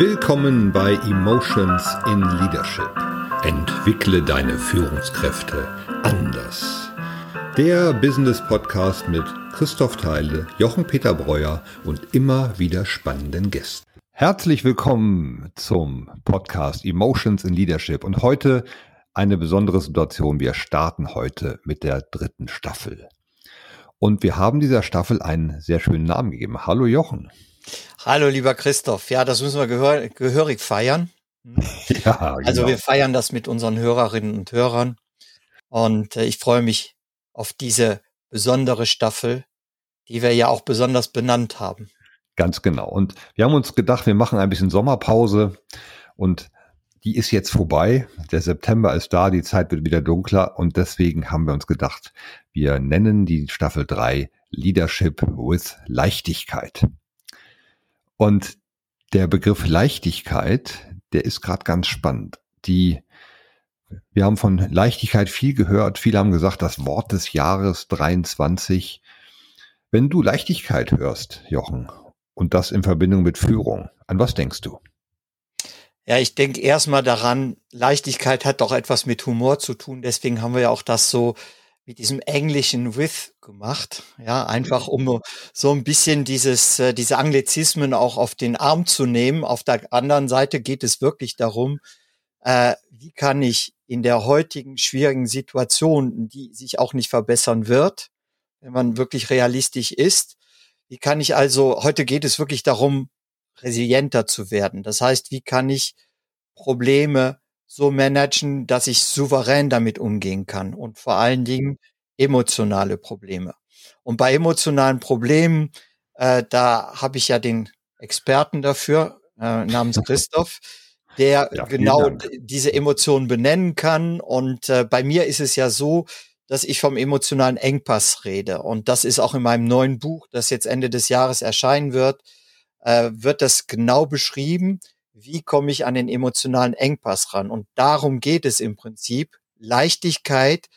Willkommen bei Emotions in Leadership. Entwickle deine Führungskräfte anders. Der Business Podcast mit Christoph Theile, Jochen Peter Breuer und immer wieder spannenden Gästen. Herzlich willkommen zum Podcast Emotions in Leadership und heute eine besondere Situation. Wir starten heute mit der dritten Staffel. Und wir haben dieser Staffel einen sehr schönen Namen gegeben. Hallo Jochen. Hallo lieber Christoph. Ja, das müssen wir gehör gehörig feiern. Ja, also genau. Wir feiern das mit unseren Hörerinnen und Hörern. Und äh, ich freue mich auf diese besondere Staffel, die wir ja auch besonders benannt haben. Ganz genau. Und wir haben uns gedacht, wir machen ein bisschen Sommerpause und die ist jetzt vorbei. Der September ist da, die Zeit wird wieder dunkler und deswegen haben wir uns gedacht, wir nennen die Staffel 3 Leadership with Leichtigkeit. Und der Begriff Leichtigkeit, der ist gerade ganz spannend. Die wir haben von Leichtigkeit viel gehört. Viele haben gesagt, das Wort des Jahres 23. Wenn du Leichtigkeit hörst, Jochen, und das in Verbindung mit Führung, an was denkst du? Ja, ich denke erstmal daran, Leichtigkeit hat doch etwas mit Humor zu tun. Deswegen haben wir ja auch das so mit diesem englischen with gemacht. Ja, einfach um so ein bisschen dieses, äh, diese Anglizismen auch auf den Arm zu nehmen. Auf der anderen Seite geht es wirklich darum, äh, wie kann ich in der heutigen schwierigen Situation, die sich auch nicht verbessern wird, wenn man wirklich realistisch ist, wie kann ich also, heute geht es wirklich darum, resilienter zu werden. Das heißt, wie kann ich Probleme so managen, dass ich souverän damit umgehen kann und vor allen Dingen emotionale Probleme. Und bei emotionalen Problemen, äh, da habe ich ja den Experten dafür, äh, namens Christoph, der ja, genau diese Emotionen benennen kann. Und äh, bei mir ist es ja so, dass ich vom emotionalen Engpass rede. Und das ist auch in meinem neuen Buch, das jetzt Ende des Jahres erscheinen wird, äh, wird das genau beschrieben, wie komme ich an den emotionalen Engpass ran. Und darum geht es im Prinzip. Leichtigkeit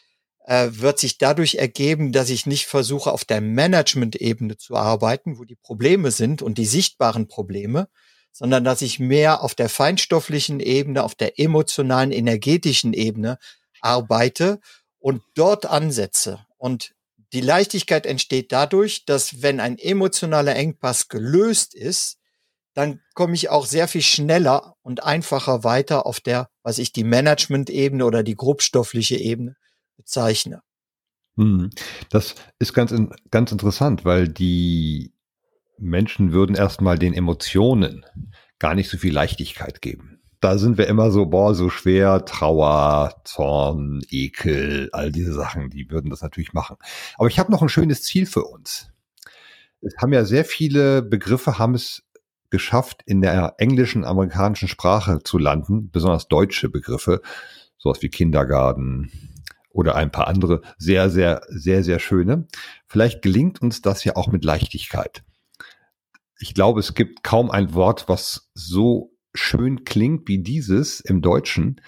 äh, wird sich dadurch ergeben, dass ich nicht versuche, auf der Management-Ebene zu arbeiten, wo die Probleme sind und die sichtbaren Probleme, sondern dass ich mehr auf der feinstofflichen Ebene, auf der emotionalen, energetischen Ebene arbeite und dort ansetze. Und die Leichtigkeit entsteht dadurch, dass wenn ein emotionaler Engpass gelöst ist, dann komme ich auch sehr viel schneller und einfacher weiter auf der, was ich die Management-Ebene oder die grobstoffliche Ebene bezeichne. Hm. Das ist ganz, ganz interessant, weil die Menschen würden erstmal den Emotionen gar nicht so viel Leichtigkeit geben da sind wir immer so, boah, so schwer, Trauer, Zorn, Ekel, all diese Sachen, die würden das natürlich machen. Aber ich habe noch ein schönes Ziel für uns. Es haben ja sehr viele Begriffe, haben es geschafft, in der englischen, amerikanischen Sprache zu landen, besonders deutsche Begriffe, sowas wie Kindergarten oder ein paar andere, sehr, sehr, sehr, sehr schöne. Vielleicht gelingt uns das ja auch mit Leichtigkeit. Ich glaube, es gibt kaum ein Wort, was so schön klingt wie dieses im Deutschen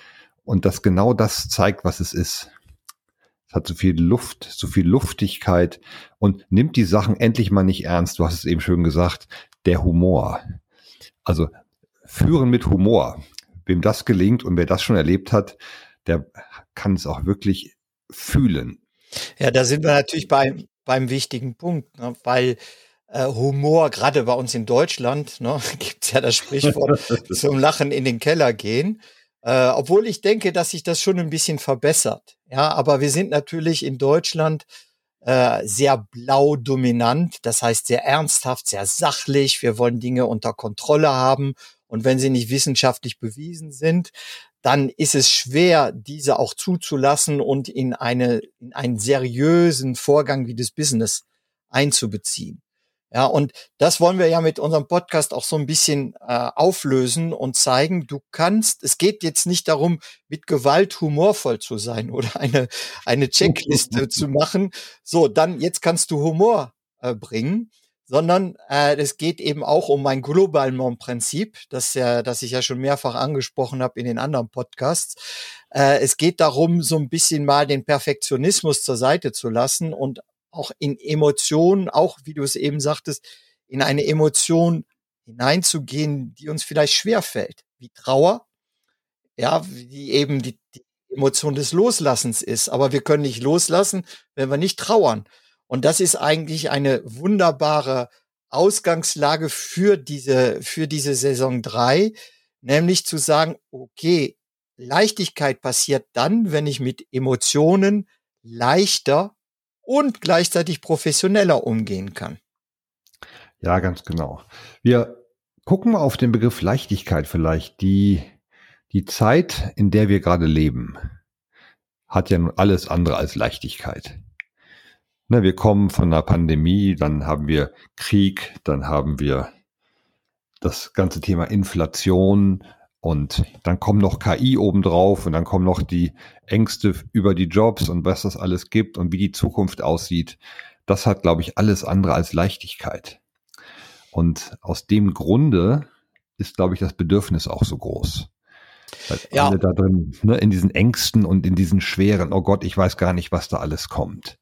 und das genau das zeigt, was es ist. Es hat so viel Luft, so viel Luftigkeit und nimmt die Sachen endlich mal nicht ernst. Du hast es eben schön gesagt, der Humor. Also führen mit Humor. Wem das gelingt und wer das schon erlebt hat, der kann es auch wirklich fühlen. Ja, da sind wir natürlich beim, beim wichtigen Punkt, ne? weil äh, Humor, gerade bei uns in Deutschland, ne, gibt ja das Sprichwort zum Lachen in den Keller gehen. Äh, obwohl ich denke, dass sich das schon ein bisschen verbessert. Ja, aber wir sind natürlich in Deutschland äh, sehr blau dominant, das heißt sehr ernsthaft, sehr sachlich. Wir wollen Dinge unter Kontrolle haben. Und wenn sie nicht wissenschaftlich bewiesen sind, dann ist es schwer, diese auch zuzulassen und in eine, in einen seriösen Vorgang wie das Business einzubeziehen. Ja, und das wollen wir ja mit unserem Podcast auch so ein bisschen äh, auflösen und zeigen, du kannst, es geht jetzt nicht darum, mit Gewalt humorvoll zu sein oder eine, eine Checkliste zu machen. So, dann jetzt kannst du Humor äh, bringen, sondern äh, es geht eben auch um mein Globalement-Prinzip, das ja, das ich ja schon mehrfach angesprochen habe in den anderen Podcasts. Äh, es geht darum, so ein bisschen mal den Perfektionismus zur Seite zu lassen und auch in Emotionen, auch wie du es eben sagtest, in eine Emotion hineinzugehen, die uns vielleicht schwer fällt, wie Trauer, ja, die eben die, die Emotion des Loslassens ist. Aber wir können nicht loslassen, wenn wir nicht trauern. Und das ist eigentlich eine wunderbare Ausgangslage für diese, für diese Saison drei, nämlich zu sagen, okay, Leichtigkeit passiert dann, wenn ich mit Emotionen leichter und gleichzeitig professioneller umgehen kann. Ja, ganz genau. Wir gucken auf den Begriff Leichtigkeit vielleicht. Die, die Zeit, in der wir gerade leben, hat ja nun alles andere als Leichtigkeit. Ne, wir kommen von einer Pandemie, dann haben wir Krieg, dann haben wir das ganze Thema Inflation und dann kommen noch KI obendrauf und dann kommen noch die Ängste über die Jobs und was das alles gibt und wie die Zukunft aussieht. Das hat, glaube ich, alles andere als Leichtigkeit. Und aus dem Grunde ist, glaube ich, das Bedürfnis auch so groß. Weil ja. alle da drin, ne, in diesen Ängsten und in diesen schweren, oh Gott, ich weiß gar nicht, was da alles kommt.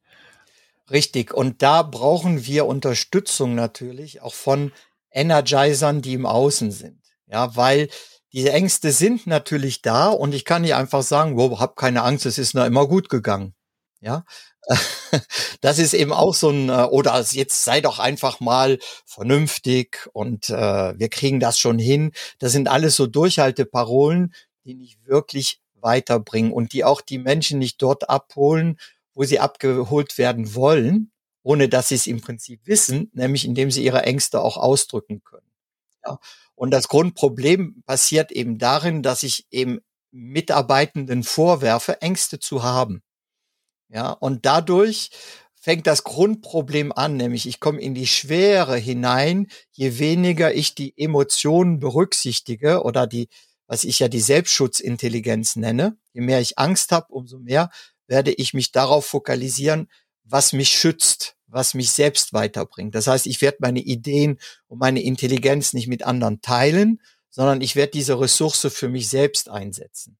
Richtig. Und da brauchen wir Unterstützung natürlich auch von Energizern, die im Außen sind. Ja, weil diese Ängste sind natürlich da und ich kann nicht einfach sagen, wow, hab keine Angst, es ist noch immer gut gegangen. Ja, das ist eben auch so ein, äh, oder jetzt sei doch einfach mal vernünftig und äh, wir kriegen das schon hin. Das sind alles so Durchhalteparolen, die nicht wirklich weiterbringen und die auch die Menschen nicht dort abholen, wo sie abgeholt werden wollen, ohne dass sie es im Prinzip wissen, nämlich indem sie ihre Ängste auch ausdrücken können. Ja. Und das Grundproblem passiert eben darin, dass ich eben Mitarbeitenden vorwerfe, Ängste zu haben. Ja, und dadurch fängt das Grundproblem an, nämlich ich komme in die Schwere hinein, je weniger ich die Emotionen berücksichtige oder die, was ich ja die Selbstschutzintelligenz nenne, je mehr ich Angst habe, umso mehr werde ich mich darauf fokalisieren, was mich schützt, was mich selbst weiterbringt. Das heißt, ich werde meine Ideen und meine Intelligenz nicht mit anderen teilen, sondern ich werde diese Ressource für mich selbst einsetzen.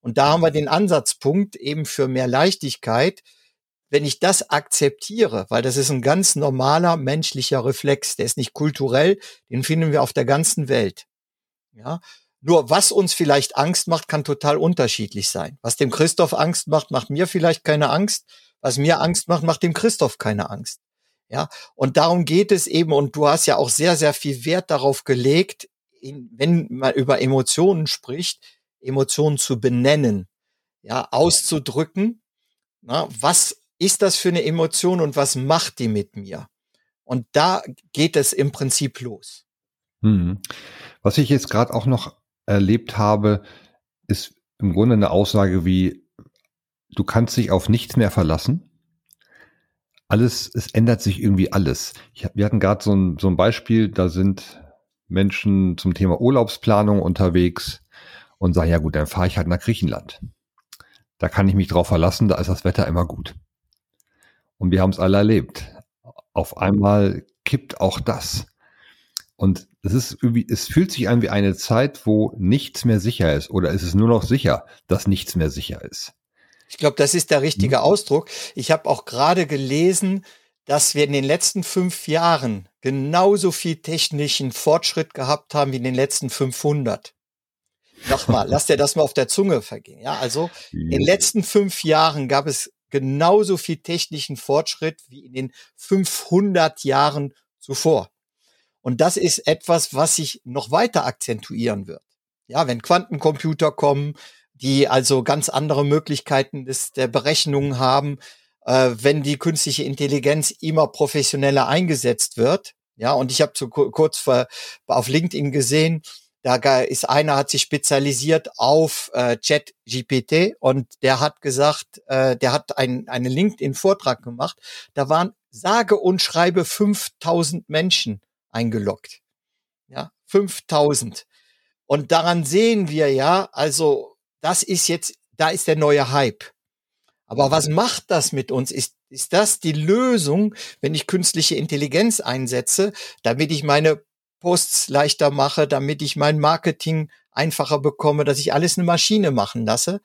Und da haben wir den Ansatzpunkt eben für mehr Leichtigkeit. Wenn ich das akzeptiere, weil das ist ein ganz normaler menschlicher Reflex, der ist nicht kulturell, den finden wir auf der ganzen Welt. Ja, nur was uns vielleicht Angst macht, kann total unterschiedlich sein. Was dem Christoph Angst macht, macht mir vielleicht keine Angst. Was mir Angst macht, macht dem Christoph keine Angst. Ja, und darum geht es eben. Und du hast ja auch sehr, sehr viel Wert darauf gelegt, in, wenn man über Emotionen spricht, Emotionen zu benennen, ja, auszudrücken. Na, was ist das für eine Emotion und was macht die mit mir? Und da geht es im Prinzip los. Hm. Was ich jetzt gerade auch noch erlebt habe, ist im Grunde eine Aussage wie, du kannst dich auf nichts mehr verlassen. Alles, es ändert sich irgendwie alles. Ich, wir hatten gerade so ein, so ein Beispiel, da sind Menschen zum Thema Urlaubsplanung unterwegs und sagen, ja gut, dann fahre ich halt nach Griechenland. Da kann ich mich drauf verlassen, da ist das Wetter immer gut. Und wir haben es alle erlebt. Auf einmal kippt auch das. Und es ist irgendwie, es fühlt sich an wie eine Zeit, wo nichts mehr sicher ist. Oder ist es nur noch sicher, dass nichts mehr sicher ist? Ich glaube, das ist der richtige mhm. Ausdruck. Ich habe auch gerade gelesen, dass wir in den letzten fünf Jahren genauso viel technischen Fortschritt gehabt haben wie in den letzten 500. Nochmal, lass dir das mal auf der Zunge vergehen. Ja, also in den letzten fünf Jahren gab es genauso viel technischen Fortschritt wie in den 500 Jahren zuvor. Und das ist etwas, was sich noch weiter akzentuieren wird. Ja, wenn Quantencomputer kommen, die also ganz andere Möglichkeiten des, der Berechnungen haben, äh, wenn die künstliche Intelligenz immer professioneller eingesetzt wird. Ja, und ich habe zu kurz vor, auf LinkedIn gesehen, da ist einer, hat sich spezialisiert auf äh, Chat GPT und der hat gesagt, äh, der hat ein, einen LinkedIn-Vortrag gemacht. Da waren sage und schreibe 5000 Menschen eingeloggt. Ja, 5000. Und daran sehen wir ja, also das ist jetzt, da ist der neue Hype. Aber was macht das mit uns? Ist, ist das die Lösung, wenn ich künstliche Intelligenz einsetze, damit ich meine Posts leichter mache, damit ich mein Marketing einfacher bekomme, dass ich alles eine Maschine machen lasse?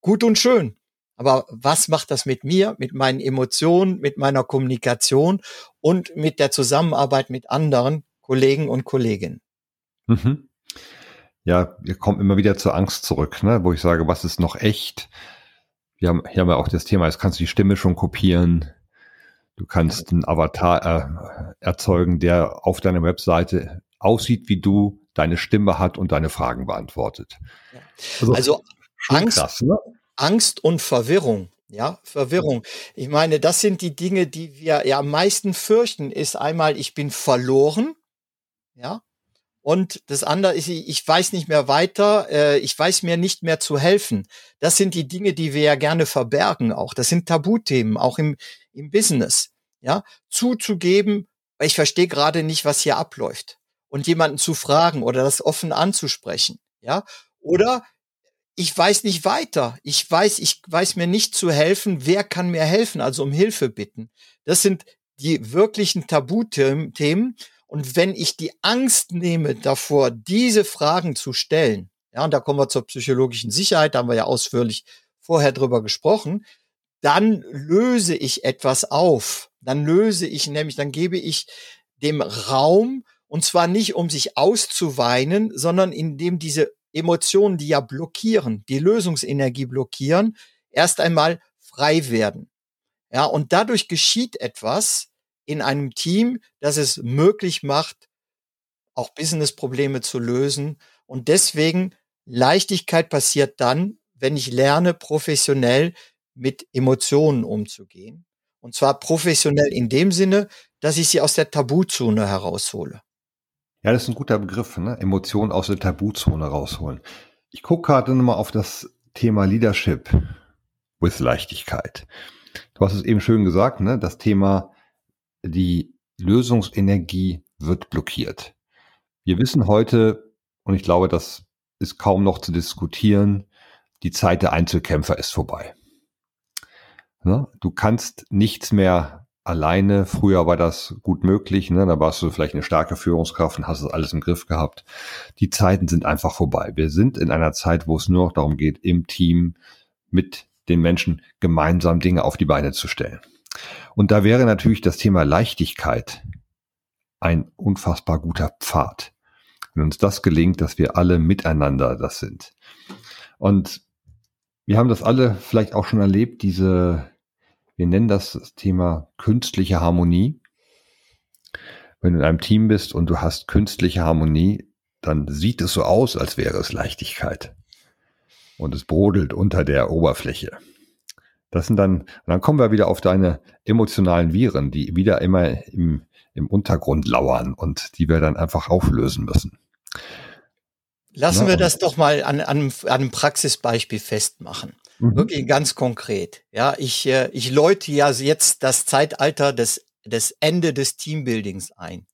Gut und schön. Aber was macht das mit mir, mit meinen Emotionen, mit meiner Kommunikation und mit der Zusammenarbeit mit anderen? Kollegen und Kolleginnen. Mhm. Ja, wir kommen immer wieder zur Angst zurück, ne? wo ich sage, was ist noch echt? Wir haben, hier haben wir auch das Thema, jetzt kannst du die Stimme schon kopieren. Du kannst einen Avatar äh, erzeugen, der auf deiner Webseite aussieht wie du, deine Stimme hat und deine Fragen beantwortet. Also, also Angst, krass, ne? Angst und Verwirrung. Ja, Verwirrung. Ich meine, das sind die Dinge, die wir ja am meisten fürchten, ist einmal, ich bin verloren. Ja. Und das andere ist, ich weiß nicht mehr weiter, äh, ich weiß mir nicht mehr zu helfen. Das sind die Dinge, die wir ja gerne verbergen auch. Das sind Tabuthemen, auch im, im Business. Ja, zuzugeben, ich verstehe gerade nicht, was hier abläuft. Und jemanden zu fragen oder das offen anzusprechen. Ja, oder ich weiß nicht weiter. Ich weiß, ich weiß mir nicht zu helfen. Wer kann mir helfen? Also um Hilfe bitten. Das sind die wirklichen Tabuthemen. Und wenn ich die Angst nehme davor, diese Fragen zu stellen, ja, und da kommen wir zur psychologischen Sicherheit, da haben wir ja ausführlich vorher drüber gesprochen, dann löse ich etwas auf. Dann löse ich nämlich, dann gebe ich dem Raum, und zwar nicht, um sich auszuweinen, sondern indem diese Emotionen, die ja blockieren, die Lösungsenergie blockieren, erst einmal frei werden. Ja, und dadurch geschieht etwas in einem Team, das es möglich macht, auch Business-Probleme zu lösen. Und deswegen Leichtigkeit passiert dann, wenn ich lerne, professionell mit Emotionen umzugehen. Und zwar professionell in dem Sinne, dass ich sie aus der Tabuzone heraushole. Ja, das ist ein guter Begriff, ne? Emotionen aus der Tabuzone rausholen. Ich gucke gerade nochmal auf das Thema Leadership with Leichtigkeit. Du hast es eben schön gesagt, ne? Das Thema, die Lösungsenergie wird blockiert. Wir wissen heute, und ich glaube, das ist kaum noch zu diskutieren, die Zeit der Einzelkämpfer ist vorbei. Ne? Du kannst nichts mehr alleine. Früher war das gut möglich, ne? da warst du vielleicht eine starke Führungskraft und hast das alles im Griff gehabt. Die Zeiten sind einfach vorbei. Wir sind in einer Zeit, wo es nur noch darum geht, im Team mit den Menschen gemeinsam Dinge auf die Beine zu stellen. Und da wäre natürlich das Thema Leichtigkeit ein unfassbar guter Pfad. Wenn uns das gelingt, dass wir alle miteinander das sind. Und wir haben das alle vielleicht auch schon erlebt, diese wir nennen das, Thema künstliche Harmonie. Wenn du in einem Team bist und du hast künstliche Harmonie, dann sieht es so aus, als wäre es Leichtigkeit. Und es brodelt unter der Oberfläche. Das sind dann, dann kommen wir wieder auf deine emotionalen Viren, die wieder immer im, im Untergrund lauern und die wir dann einfach auflösen müssen. Lassen Na, wir das doch mal an, an, an einem Praxisbeispiel festmachen. Mhm. Wirklich ganz konkret. Ja, ich, äh, ich läute ja jetzt das Zeitalter des, des Ende des Teambuildings ein.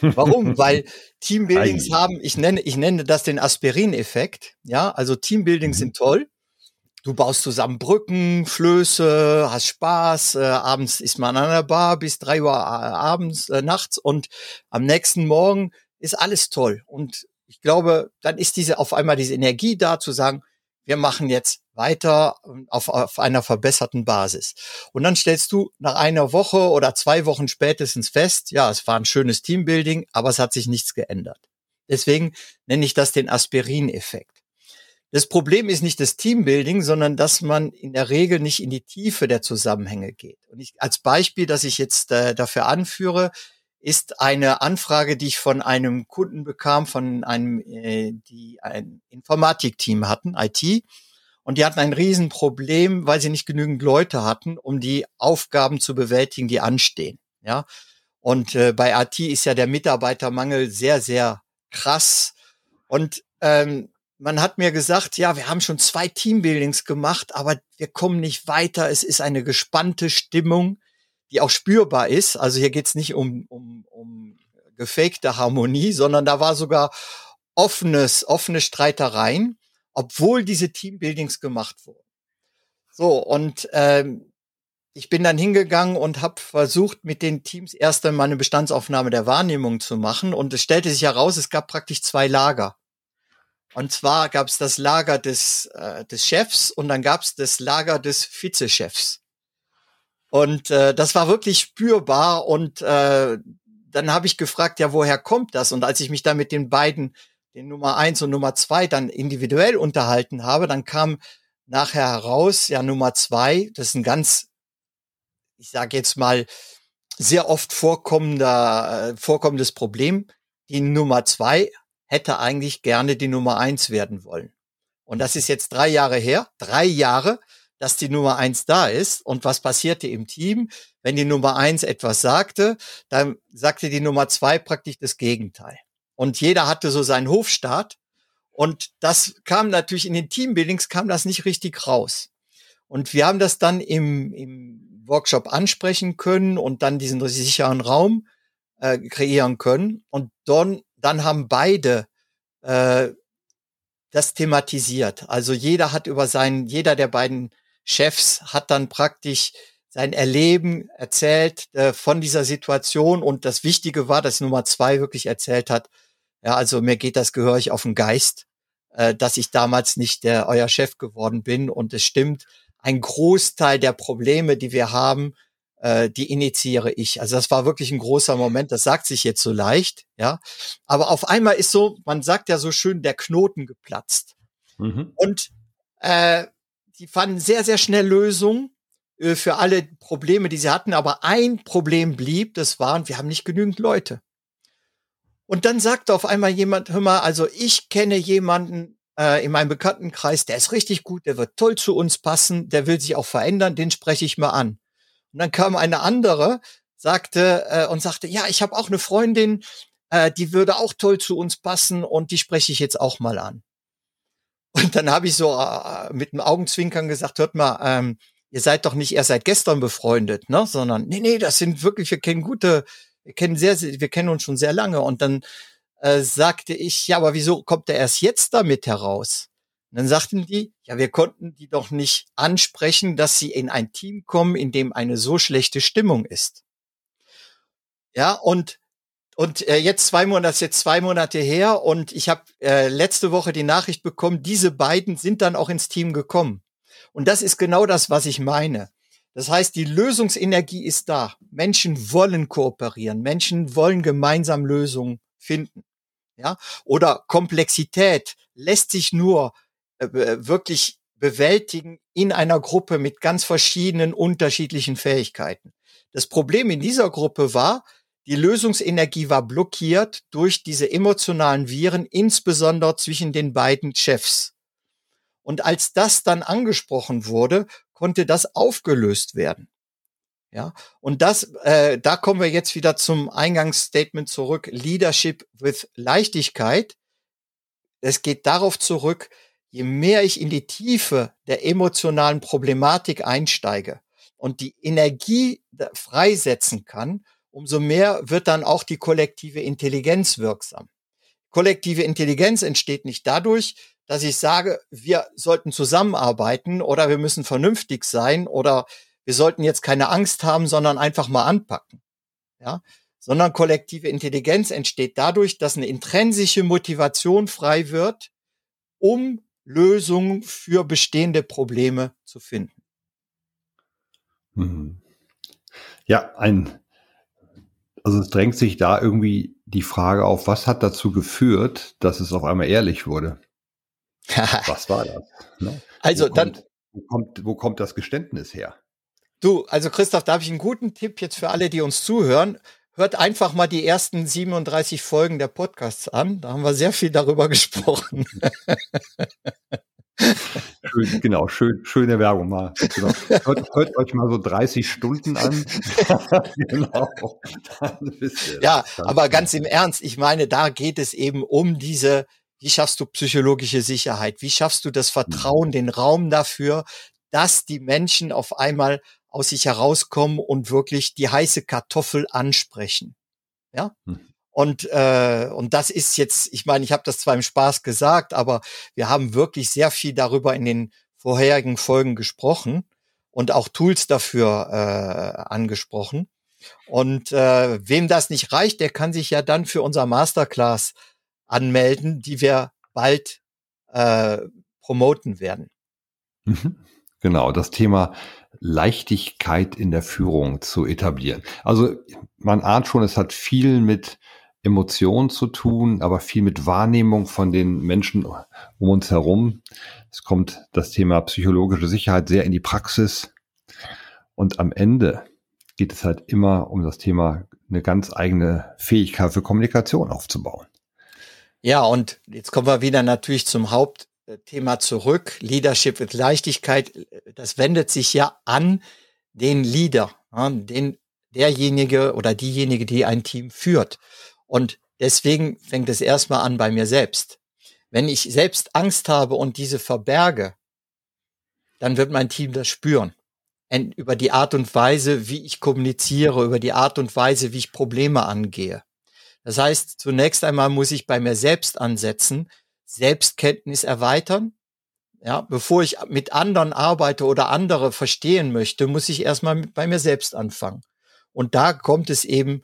Warum? Weil Teambuildings haben, ich nenne, ich nenne das den Aspirin-Effekt. Ja, also Teambuildings mhm. sind toll. Du baust zusammen Brücken, Flöße, hast Spaß, äh, abends ist man an der Bar bis drei Uhr äh, abends, äh, nachts und am nächsten Morgen ist alles toll. Und ich glaube, dann ist diese auf einmal diese Energie da zu sagen, wir machen jetzt weiter auf, auf einer verbesserten Basis. Und dann stellst du nach einer Woche oder zwei Wochen spätestens fest, ja, es war ein schönes Teambuilding, aber es hat sich nichts geändert. Deswegen nenne ich das den Aspirin-Effekt. Das Problem ist nicht das Teambuilding, sondern dass man in der Regel nicht in die Tiefe der Zusammenhänge geht. Und ich, als Beispiel, das ich jetzt äh, dafür anführe, ist eine Anfrage, die ich von einem Kunden bekam, von einem, äh, die ein Informatikteam hatten, IT. Und die hatten ein Riesenproblem, weil sie nicht genügend Leute hatten, um die Aufgaben zu bewältigen, die anstehen. Ja. Und äh, bei IT ist ja der Mitarbeitermangel sehr, sehr krass. Und ähm, man hat mir gesagt, ja, wir haben schon zwei Teambuildings gemacht, aber wir kommen nicht weiter. Es ist eine gespannte Stimmung die auch spürbar ist. Also hier geht's nicht um, um, um gefakte Harmonie, sondern da war sogar offenes, offene Streitereien, obwohl diese Teambuildings gemacht wurden. So, und ähm, ich bin dann hingegangen und habe versucht, mit den Teams erst einmal eine Bestandsaufnahme der Wahrnehmung zu machen. Und es stellte sich heraus, es gab praktisch zwei Lager. Und zwar gab es das Lager des, äh, des Chefs und dann gab es das Lager des Vizechefs. Und äh, das war wirklich spürbar und äh, dann habe ich gefragt, ja, woher kommt das? Und als ich mich da mit den beiden, den Nummer eins und Nummer zwei, dann individuell unterhalten habe, dann kam nachher heraus, ja, Nummer zwei, das ist ein ganz, ich sage jetzt mal, sehr oft vorkommender, äh, vorkommendes Problem. Die Nummer zwei hätte eigentlich gerne die Nummer eins werden wollen. Und das ist jetzt drei Jahre her, drei Jahre, dass die Nummer eins da ist. Und was passierte im Team? Wenn die Nummer eins etwas sagte, dann sagte die Nummer zwei praktisch das Gegenteil. Und jeder hatte so seinen Hofstaat. Und das kam natürlich in den Teambuildings, kam das nicht richtig raus. Und wir haben das dann im, im Workshop ansprechen können und dann diesen sicheren Raum äh, kreieren können. Und dann, dann haben beide äh, das thematisiert. Also jeder hat über seinen, jeder der beiden Chefs hat dann praktisch sein Erleben erzählt äh, von dieser Situation. Und das Wichtige war, dass Nummer zwei wirklich erzählt hat, ja, also mir geht das gehörig auf den Geist, äh, dass ich damals nicht der euer Chef geworden bin. Und es stimmt, ein Großteil der Probleme, die wir haben, äh, die initiiere ich. Also das war wirklich ein großer Moment. Das sagt sich jetzt so leicht, ja. Aber auf einmal ist so, man sagt ja so schön, der Knoten geplatzt. Mhm. Und äh, die fanden sehr, sehr schnell Lösungen äh, für alle Probleme, die sie hatten. Aber ein Problem blieb, das waren, wir haben nicht genügend Leute. Und dann sagte auf einmal jemand, hör mal, also ich kenne jemanden äh, in meinem Bekanntenkreis, der ist richtig gut, der wird toll zu uns passen, der will sich auch verändern, den spreche ich mal an. Und dann kam eine andere, sagte äh, und sagte, ja, ich habe auch eine Freundin, äh, die würde auch toll zu uns passen und die spreche ich jetzt auch mal an. Und dann habe ich so äh, mit einem Augenzwinkern gesagt, hört mal, ähm, ihr seid doch nicht erst seit gestern befreundet, ne? Sondern, nee, nee, das sind wirklich, wir kennen gute, wir kennen sehr wir kennen uns schon sehr lange. Und dann äh, sagte ich, ja, aber wieso kommt er erst jetzt damit heraus? Und dann sagten die, ja, wir konnten die doch nicht ansprechen, dass sie in ein Team kommen, in dem eine so schlechte Stimmung ist. Ja, und und äh, jetzt zwei Monate, das ist jetzt zwei Monate her und ich habe äh, letzte Woche die Nachricht bekommen, diese beiden sind dann auch ins Team gekommen. Und das ist genau das, was ich meine. Das heißt, die Lösungsenergie ist da. Menschen wollen kooperieren. Menschen wollen gemeinsam Lösungen finden. Ja, oder Komplexität lässt sich nur wirklich bewältigen in einer Gruppe mit ganz verschiedenen unterschiedlichen Fähigkeiten. Das Problem in dieser Gruppe war, die Lösungsenergie war blockiert durch diese emotionalen Viren, insbesondere zwischen den beiden Chefs. Und als das dann angesprochen wurde, konnte das aufgelöst werden. Ja, und das, äh, da kommen wir jetzt wieder zum Eingangsstatement zurück. Leadership with Leichtigkeit. Es geht darauf zurück, je mehr ich in die Tiefe der emotionalen Problematik einsteige und die Energie freisetzen kann, umso mehr wird dann auch die kollektive Intelligenz wirksam. Kollektive Intelligenz entsteht nicht dadurch, dass ich sage, wir sollten zusammenarbeiten oder wir müssen vernünftig sein oder wir sollten jetzt keine Angst haben, sondern einfach mal anpacken. Ja, sondern kollektive Intelligenz entsteht dadurch, dass eine intrinsische Motivation frei wird, um Lösungen für bestehende Probleme zu finden. Mhm. Ja, ein also es drängt sich da irgendwie die Frage auf, was hat dazu geführt, dass es auf einmal ehrlich wurde? was war das? Ne? Also wo kommt, dann. Wo kommt, wo kommt das Geständnis her? Du, also Christoph, da habe ich einen guten Tipp jetzt für alle, die uns zuhören. Hört einfach mal die ersten 37 Folgen der Podcasts an. Da haben wir sehr viel darüber gesprochen. Schön, genau, schön, schöne Werbung mal. Genau. Hört, hört, euch mal so 30 Stunden an. genau. Ja, aber ganz im Ernst, ich meine, da geht es eben um diese, wie schaffst du psychologische Sicherheit? Wie schaffst du das Vertrauen, mhm. den Raum dafür, dass die Menschen auf einmal aus sich herauskommen und wirklich die heiße Kartoffel ansprechen? Ja? Mhm. Und, äh, und das ist jetzt, ich meine, ich habe das zwar im Spaß gesagt, aber wir haben wirklich sehr viel darüber in den vorherigen Folgen gesprochen und auch Tools dafür äh, angesprochen. Und äh, wem das nicht reicht, der kann sich ja dann für unser Masterclass anmelden, die wir bald äh, promoten werden. Mhm. Genau, das Thema Leichtigkeit in der Führung zu etablieren. Also man ahnt schon, es hat viel mit Emotionen zu tun, aber viel mit Wahrnehmung von den Menschen um uns herum. Es kommt das Thema psychologische Sicherheit sehr in die Praxis. Und am Ende geht es halt immer um das Thema, eine ganz eigene Fähigkeit für Kommunikation aufzubauen. Ja, und jetzt kommen wir wieder natürlich zum Hauptthema zurück. Leadership mit Leichtigkeit. Das wendet sich ja an den Leader, den, derjenige oder diejenige, die ein Team führt. Und deswegen fängt es erstmal an bei mir selbst. Wenn ich selbst Angst habe und diese verberge, dann wird mein Team das spüren. Über die Art und Weise, wie ich kommuniziere, über die Art und Weise, wie ich Probleme angehe. Das heißt, zunächst einmal muss ich bei mir selbst ansetzen, Selbstkenntnis erweitern. Ja, bevor ich mit anderen arbeite oder andere verstehen möchte, muss ich erstmal bei mir selbst anfangen. Und da kommt es eben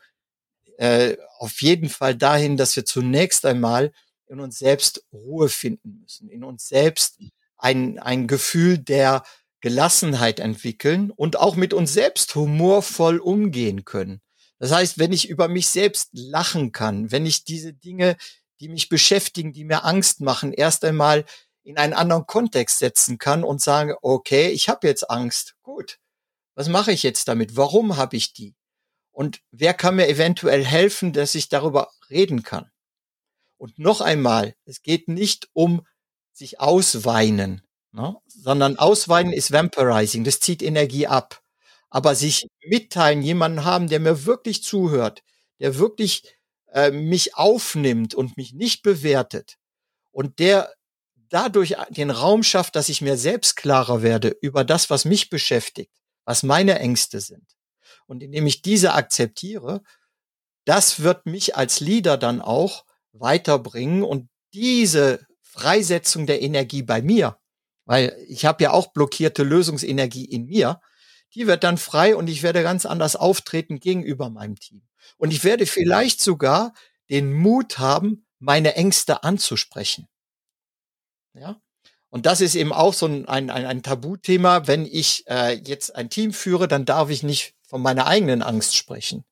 äh, auf jeden Fall dahin, dass wir zunächst einmal in uns selbst Ruhe finden müssen, in uns selbst ein, ein Gefühl der Gelassenheit entwickeln und auch mit uns selbst humorvoll umgehen können. Das heißt, wenn ich über mich selbst lachen kann, wenn ich diese Dinge, die mich beschäftigen, die mir Angst machen, erst einmal in einen anderen Kontext setzen kann und sage, okay, ich habe jetzt Angst. Gut. Was mache ich jetzt damit? Warum habe ich die? Und wer kann mir eventuell helfen, dass ich darüber reden kann? Und noch einmal, es geht nicht um sich ausweinen, ne? sondern ausweinen ist Vampirizing, das zieht Energie ab. Aber sich mitteilen, jemanden haben, der mir wirklich zuhört, der wirklich äh, mich aufnimmt und mich nicht bewertet und der dadurch den Raum schafft, dass ich mir selbst klarer werde über das, was mich beschäftigt, was meine Ängste sind. Und indem ich diese akzeptiere, das wird mich als Leader dann auch weiterbringen und diese Freisetzung der Energie bei mir, weil ich habe ja auch blockierte Lösungsenergie in mir, die wird dann frei und ich werde ganz anders auftreten gegenüber meinem Team. Und ich werde vielleicht sogar den Mut haben, meine Ängste anzusprechen. Ja. Und das ist eben auch so ein, ein, ein Tabuthema. Wenn ich äh, jetzt ein Team führe, dann darf ich nicht von meiner eigenen Angst sprechen.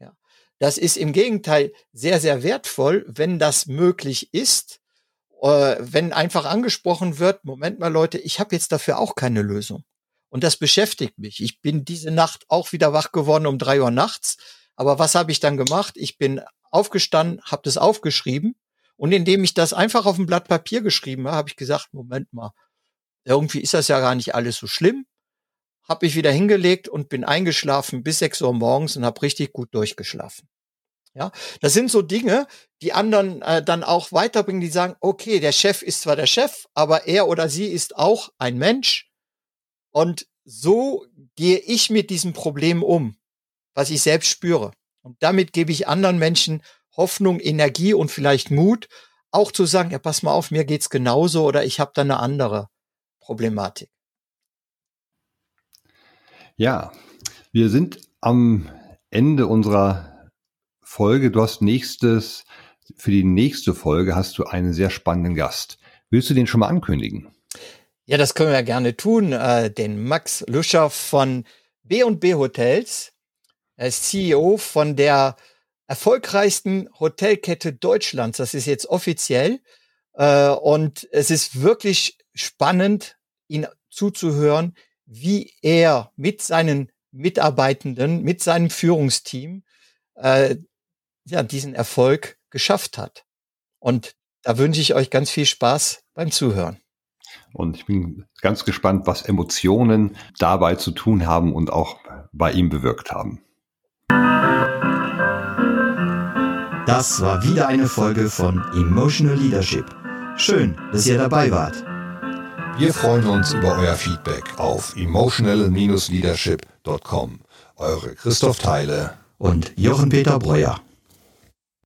Ja. Das ist im Gegenteil sehr, sehr wertvoll, wenn das möglich ist, äh, wenn einfach angesprochen wird, Moment mal Leute, ich habe jetzt dafür auch keine Lösung. Und das beschäftigt mich. Ich bin diese Nacht auch wieder wach geworden um drei Uhr nachts. Aber was habe ich dann gemacht? Ich bin aufgestanden, habe das aufgeschrieben und indem ich das einfach auf ein Blatt Papier geschrieben habe, habe ich gesagt, Moment mal, irgendwie ist das ja gar nicht alles so schlimm habe ich wieder hingelegt und bin eingeschlafen bis sechs Uhr morgens und habe richtig gut durchgeschlafen. Ja, das sind so Dinge, die anderen äh, dann auch weiterbringen, die sagen, okay, der Chef ist zwar der Chef, aber er oder sie ist auch ein Mensch. Und so gehe ich mit diesem Problem um, was ich selbst spüre. Und damit gebe ich anderen Menschen Hoffnung, Energie und vielleicht Mut, auch zu sagen, ja, pass mal auf, mir geht's genauso oder ich habe da eine andere Problematik. Ja, wir sind am Ende unserer Folge. Du hast nächstes, für die nächste Folge hast du einen sehr spannenden Gast. Willst du den schon mal ankündigen? Ja, das können wir gerne tun. Äh, den Max Luscher von B&B Hotels. Er ist CEO von der erfolgreichsten Hotelkette Deutschlands. Das ist jetzt offiziell. Äh, und es ist wirklich spannend, ihn zuzuhören, wie er mit seinen Mitarbeitenden, mit seinem Führungsteam äh, ja, diesen Erfolg geschafft hat. Und da wünsche ich euch ganz viel Spaß beim Zuhören. Und ich bin ganz gespannt, was Emotionen dabei zu tun haben und auch bei ihm bewirkt haben. Das war wieder eine Folge von Emotional Leadership. Schön, dass ihr dabei wart. Wir freuen uns über euer Feedback auf emotional-leadership.com. Eure Christoph Teile und Jochen Peter Breuer.